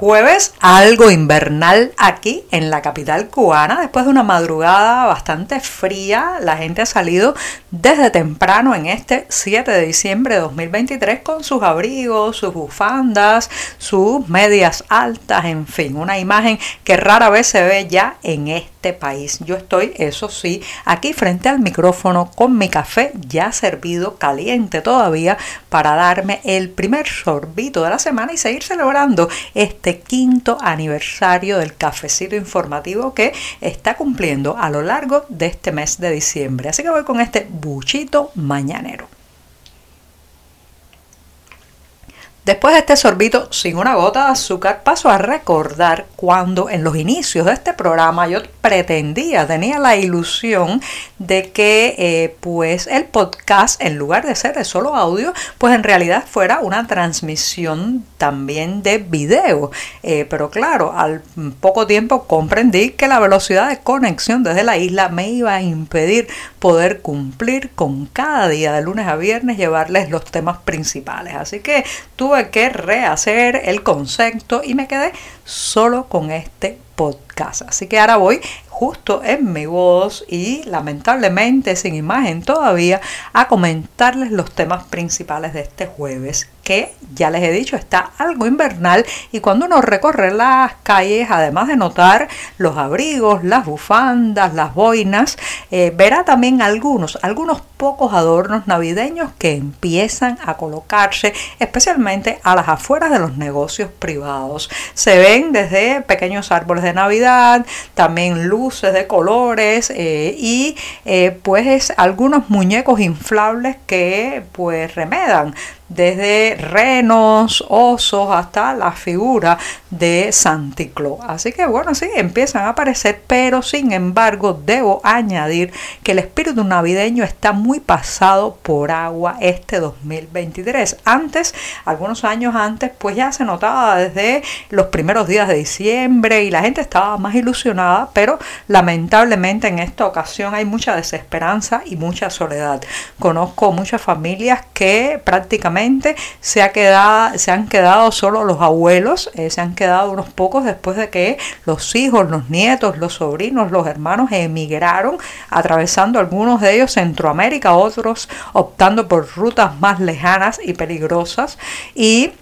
Jueves algo invernal aquí en la capital cubana. Después de una madrugada bastante fría, la gente ha salido desde temprano en este 7 de diciembre de 2023 con sus abrigos, sus bufandas, sus medias altas, en fin, una imagen que rara vez se ve ya en este país. Yo estoy, eso sí, aquí frente al micrófono con mi café ya servido, caliente todavía, para darme el primer sorbito de la semana y seguir celebrando este quinto aniversario del cafecito informativo que está cumpliendo a lo largo de este mes de diciembre. Así que voy con este buchito mañanero. Después de este sorbito sin una gota de azúcar, paso a recordar cuando en los inicios de este programa yo pretendía, tenía la ilusión de que eh, pues el podcast, en lugar de ser de solo audio, pues en realidad fuera una transmisión también de video. Eh, pero claro, al poco tiempo comprendí que la velocidad de conexión desde la isla me iba a impedir poder cumplir con cada día de lunes a viernes llevarles los temas principales. Así que tuve que rehacer el concepto y me quedé solo con este podcast. Así que ahora voy justo en mi voz y lamentablemente sin imagen todavía a comentarles los temas principales de este jueves que ya les he dicho está algo invernal y cuando uno recorre las calles además de notar los abrigos, las bufandas, las boinas, eh, verá también algunos, algunos pocos adornos navideños que empiezan a colocarse especialmente a las afueras de los negocios privados. Se ven desde pequeños árboles de Navidad, también luces de colores eh, y eh, pues algunos muñecos inflables que pues remedan desde renos, osos, hasta la figura de Santiclo. Así que bueno, sí, empiezan a aparecer, pero sin embargo debo añadir que el espíritu navideño está muy pasado por agua este 2023. Antes, algunos años antes, pues ya se notaba desde los primeros días de diciembre y la gente estaba más ilusionada, pero lamentablemente en esta ocasión hay mucha desesperanza y mucha soledad. Conozco muchas familias que prácticamente se, ha quedado, se han quedado solo los abuelos, eh, se han quedado unos pocos después de que los hijos, los nietos, los sobrinos, los hermanos emigraron, atravesando algunos de ellos Centroamérica, otros optando por rutas más lejanas y peligrosas. Y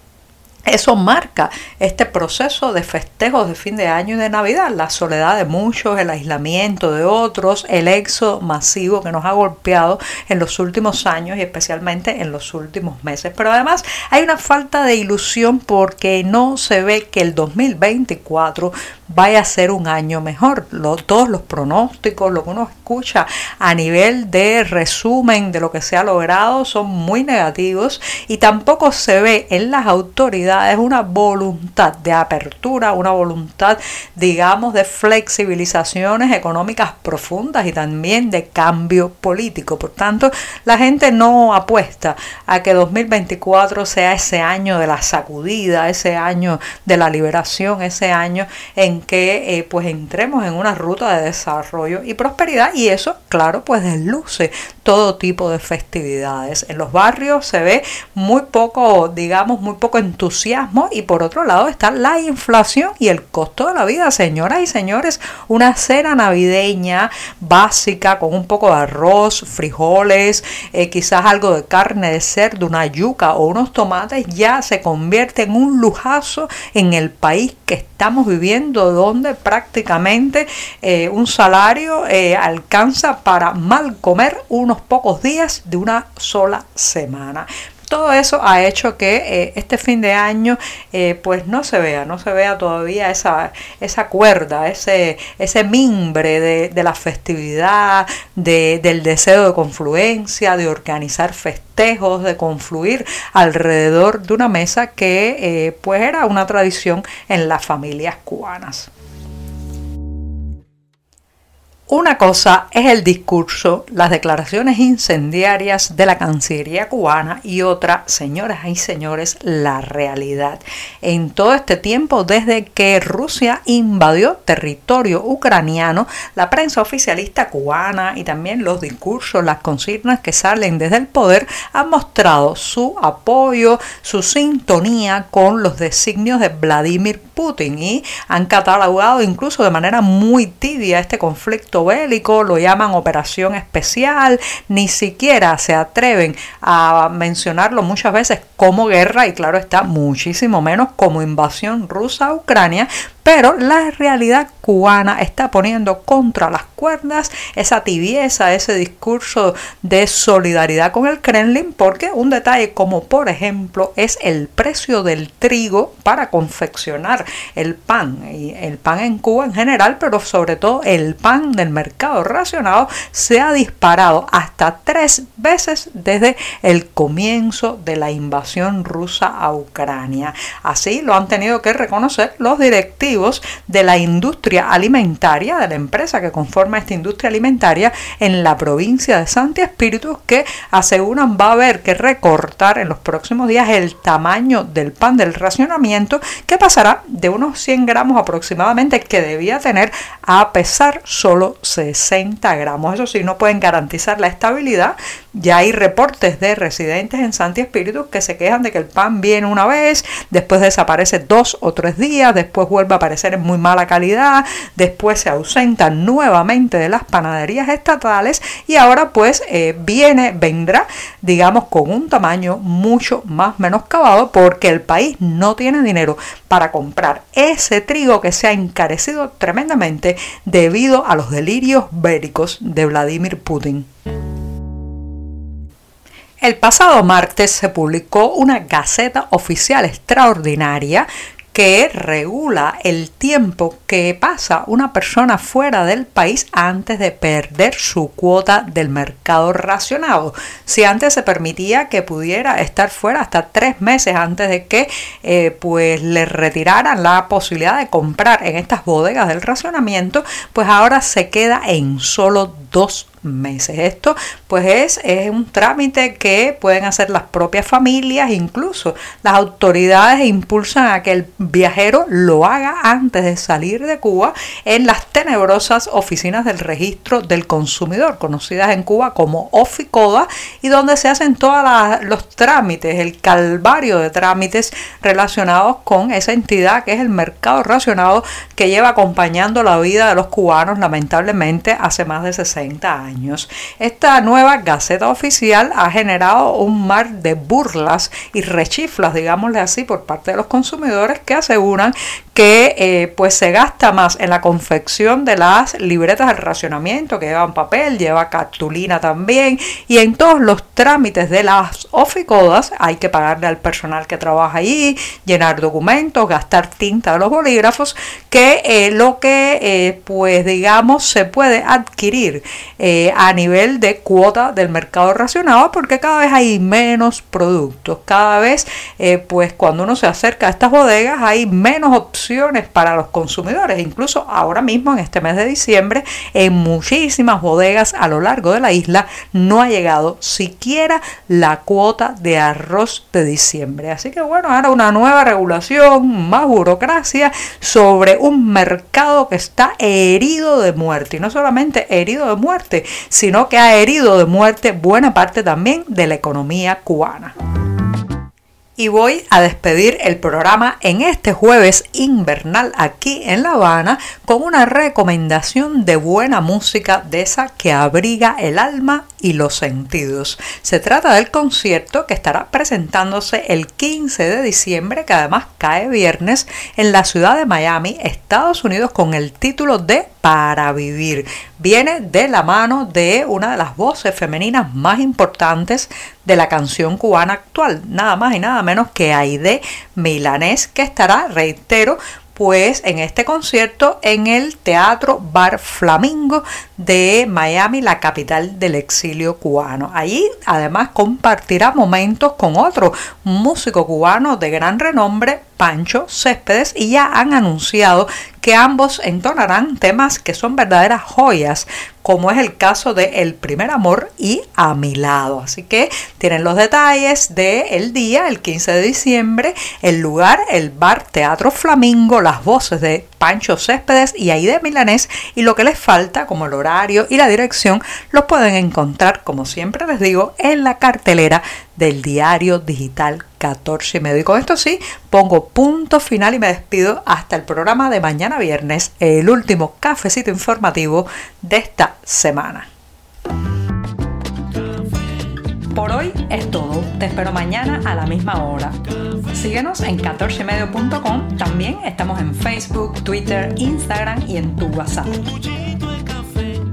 eso marca este proceso de festejos de fin de año y de Navidad, la soledad de muchos, el aislamiento de otros, el éxodo masivo que nos ha golpeado en los últimos años y especialmente en los últimos meses. Pero además hay una falta de ilusión porque no se ve que el 2024 vaya a ser un año mejor. todos los pronósticos, lo que uno escucha a nivel de resumen de lo que se ha logrado son muy negativos y tampoco se ve en las autoridades una voluntad de apertura, una voluntad, digamos, de flexibilizaciones económicas profundas y también de cambio político. Por tanto, la gente no apuesta a que 2024 sea ese año de la sacudida, ese año de la liberación, ese año en que eh, pues entremos en una ruta de desarrollo y prosperidad y eso claro pues desluce todo tipo de festividades. En los barrios se ve muy poco digamos muy poco entusiasmo y por otro lado está la inflación y el costo de la vida señoras y señores. Una cena navideña básica con un poco de arroz frijoles eh, quizás algo de carne de cerdo una yuca o unos tomates ya se convierte en un lujazo en el país que estamos viviendo donde prácticamente eh, un salario eh, alcanza para mal comer unos pocos días de una sola semana todo eso ha hecho que eh, este fin de año pues no se vea, no se vea todavía esa, esa cuerda, ese, ese mimbre de, la festividad, del deseo de confluencia, de organizar festejos, de confluir alrededor de una mesa que pues era una tradición en las familias cubanas. Una cosa es el discurso, las declaraciones incendiarias de la Cancillería cubana y otra, señoras y señores, la realidad. En todo este tiempo, desde que Rusia invadió territorio ucraniano, la prensa oficialista cubana y también los discursos, las consignas que salen desde el poder han mostrado su apoyo, su sintonía con los designios de Vladimir Putin y han catalogado incluso de manera muy tibia este conflicto bélico, lo llaman operación especial, ni siquiera se atreven a mencionarlo muchas veces como guerra y claro está muchísimo menos como invasión rusa a Ucrania, pero la realidad cubana está poniendo contra las cuerdas esa tibieza, ese discurso de solidaridad con el Kremlin, porque un detalle como por ejemplo es el precio del trigo para confeccionar el pan, y el pan en Cuba en general, pero sobre todo el pan del mercado racionado se ha disparado hasta tres veces desde el comienzo de la invasión rusa a Ucrania. Así lo han tenido que reconocer los directivos de la industria alimentaria, de la empresa que conforma esta industria alimentaria en la provincia de Santi Espíritu, que aseguran va a haber que recortar en los próximos días el tamaño del pan del racionamiento, que pasará de unos 100 gramos aproximadamente que debía tener a pesar solo 60 gramos. Eso sí, no pueden garantizar la estabilidad. Ya hay reportes de residentes en Santi Espíritu que se quejan de que el pan viene una vez, después desaparece dos o tres días, después vuelve a aparecer en muy mala calidad, después se ausenta nuevamente de las panaderías estatales y ahora pues eh, viene, vendrá, digamos, con un tamaño mucho más menoscabado porque el país no tiene dinero para comprar ese trigo que se ha encarecido tremendamente debido a los delirios bélicos de Vladimir Putin. El pasado martes se publicó una gaceta oficial extraordinaria que regula el tiempo que pasa una persona fuera del país antes de perder su cuota del mercado racionado. Si antes se permitía que pudiera estar fuera hasta tres meses antes de que eh, pues le retiraran la posibilidad de comprar en estas bodegas del racionamiento, pues ahora se queda en solo dos meses. Esto pues es, es, un trámite que pueden hacer las propias familias, incluso las autoridades impulsan a que el viajero lo haga antes de salir de Cuba en las tenebrosas oficinas del registro del consumidor, conocidas en Cuba como OFICODA, y donde se hacen todos los trámites, el calvario de trámites relacionados con esa entidad que es el mercado racionado que lleva acompañando la vida de los cubanos lamentablemente hace más de 60 años. Esta nueva Gaceta Oficial ha generado un mar de burlas y rechiflas, digámosle así, por parte de los consumidores que aseguran que eh, pues se gasta más en la confección de las libretas de racionamiento que llevan papel, lleva cartulina también y en todos los trámites de las oficodas hay que pagarle al personal que trabaja allí, llenar documentos, gastar tinta de los bolígrafos, que eh, lo que eh, pues digamos se puede adquirir a nivel de cuota del mercado racionado porque cada vez hay menos productos, cada vez pues cuando uno se acerca a estas bodegas hay menos opciones para los consumidores. Incluso ahora mismo, en este mes de diciembre, en muchísimas bodegas a lo largo de la isla no ha llegado siquiera la cuota de arroz de diciembre. Así que bueno, ahora una nueva regulación, más burocracia sobre un mercado que está herido de muerte. Y no solamente herido de muerte, sino que ha herido de muerte buena parte también de la economía cubana y voy a despedir el programa en este jueves invernal aquí en La Habana con una recomendación de buena música de esa que abriga el alma y los sentidos. Se trata del concierto que estará presentándose el 15 de diciembre, que además cae viernes, en la ciudad de Miami, Estados Unidos, con el título de Para Vivir. Viene de la mano de una de las voces femeninas más importantes de la canción cubana actual, nada más y nada menos que Aide Milanés, que estará, reitero, pues en este concierto en el Teatro Bar Flamingo de Miami, la capital del exilio cubano. Allí además compartirá momentos con otro músico cubano de gran renombre, Pancho Céspedes, y ya han anunciado que ambos entonarán temas que son verdaderas joyas, como es el caso de El primer amor y A mi lado. Así que tienen los detalles del el día, el 15 de diciembre, el lugar, el bar Teatro Flamingo, las voces de Pancho Céspedes y Aide Milanés y lo que les falta como el horario y la dirección los pueden encontrar como siempre les digo en la cartelera del diario digital 14 y medio. Y con esto sí, pongo punto final y me despido hasta el programa de mañana viernes, el último cafecito informativo de esta semana. Por hoy es todo. Te espero mañana a la misma hora. Síguenos en 14medio.com. También estamos en Facebook, Twitter, Instagram y en tu WhatsApp.